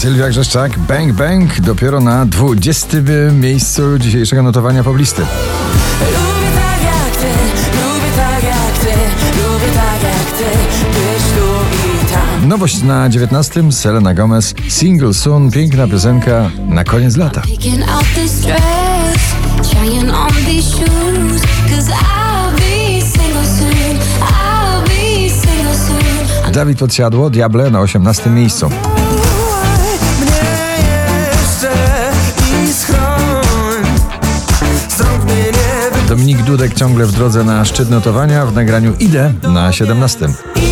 Sylwia Grzeszczak, Bang Bang, dopiero na 20 miejscu dzisiejszego notowania poblisty. Lubię tak jak ty, lubię tak jak ty, lubię tak jak ty, być tu i tam. Nowość na 19. Selena Gomez, Single Soon, piękna piosenka na koniec lata. Dawid Podsiadło, Diable na 18. miejscu. Dudek ciągle w drodze na szczyt notowania w nagraniu Idę na 17. Idę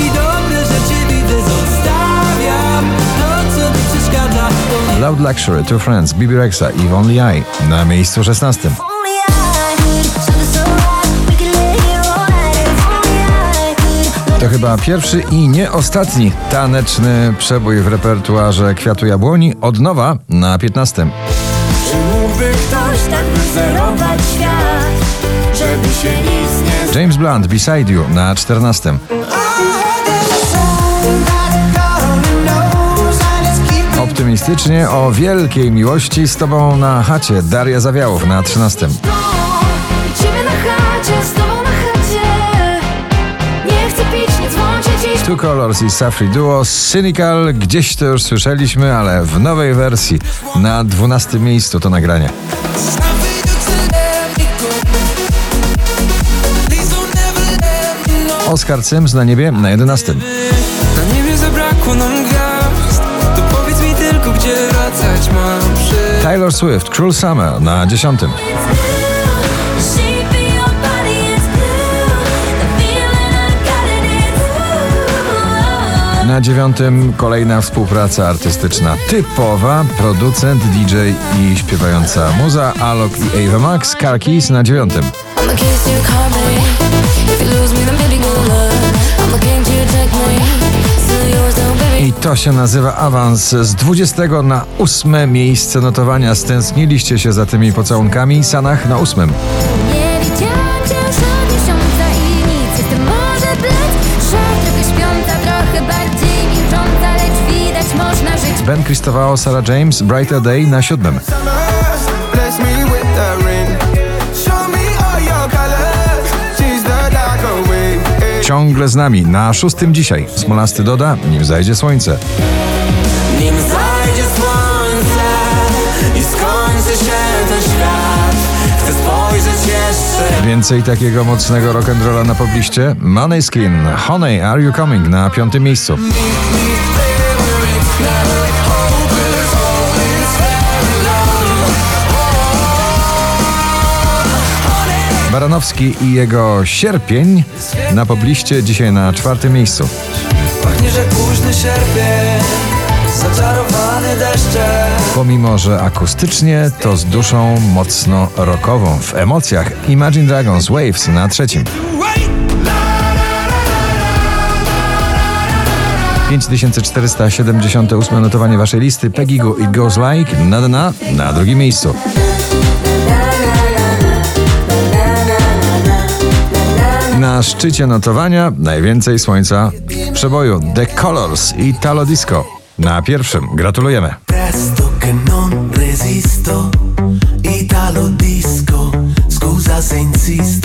i dobre rzeczy widzę Zostawiam to, co mi przeszkadza To Loud Luxury, Two Friends, Bibi Rexa i Only I na miejscu 16. Only I could shine so bright. We could lay here all night. If only I could. To chyba pierwszy i nie ostatni taneczny przebój w repertuarze Kwiatu Jabłoni od nowa na 15. Czy mógłby ktoś tak wyzerować James Blunt, Beside You na 14. Optymistycznie o wielkiej miłości z tobą na chacie Daria Zawiałów na 13. Ciebie na chacie, z tobą na chacie. Nie chcę pić, nie dzwońcie dziś. Two Colors i Safri Duo Cynical, gdzieś to już słyszeliśmy, ale w nowej wersji na 12 miejscu to nagranie. Oscar Sims na niebie na 11. Na niebie zabrakło nam gwiazd To powiedz mi tylko, gdzie wracać mam przy... Taylor Swift, Cruel Summer na 10. Shape of your body is blue. The feeling I got it is ooh. Na dziewiątym kolejna współpraca artystyczna typowa, producent, DJ i śpiewająca muza Alok i Ava Max, Car Keys na dziewiątym. To się nazywa awans z 20 na 8 miejsce notowania. Stęskniliście się za tymi pocałunkami. Sanach na 8. Nie widziałam cię już od miesiąca i nic. Jestem może szat, trochę śpiąca, trochę bardziej milcząca, lecz widać można żyć. Ben Cristofao, Sarah James, Brighter Day na 7. Ciągle z nami na 6 dzisiaj. Smolasty doda, nim zajdzie słońce. Nim zajdzie słońce I skończy się ten świat Chcę spojrzeć jeszcze Więcej takiego mocnego rock'n'rolla na pobliście. Skin, Honey, Are You Coming na piątym miejscu. Baranowski i jego Sierpień na pobliście dzisiaj na czwartym miejscu. Pachnie, że późny sierpień Zaczarowany deszczem Pomimo, że akustycznie, to z duszą mocno rockową. W emocjach Imagine Dragons Waves na trzecim. 5478 notowanie waszej listy Peggy Goo It Goes Like na na na drugim miejscu. Na szczycie notowania najwięcej słońca w przeboju The Colors i Talo Disco. Na pierwszym gratulujemy. Italo disco, scusa se insisto,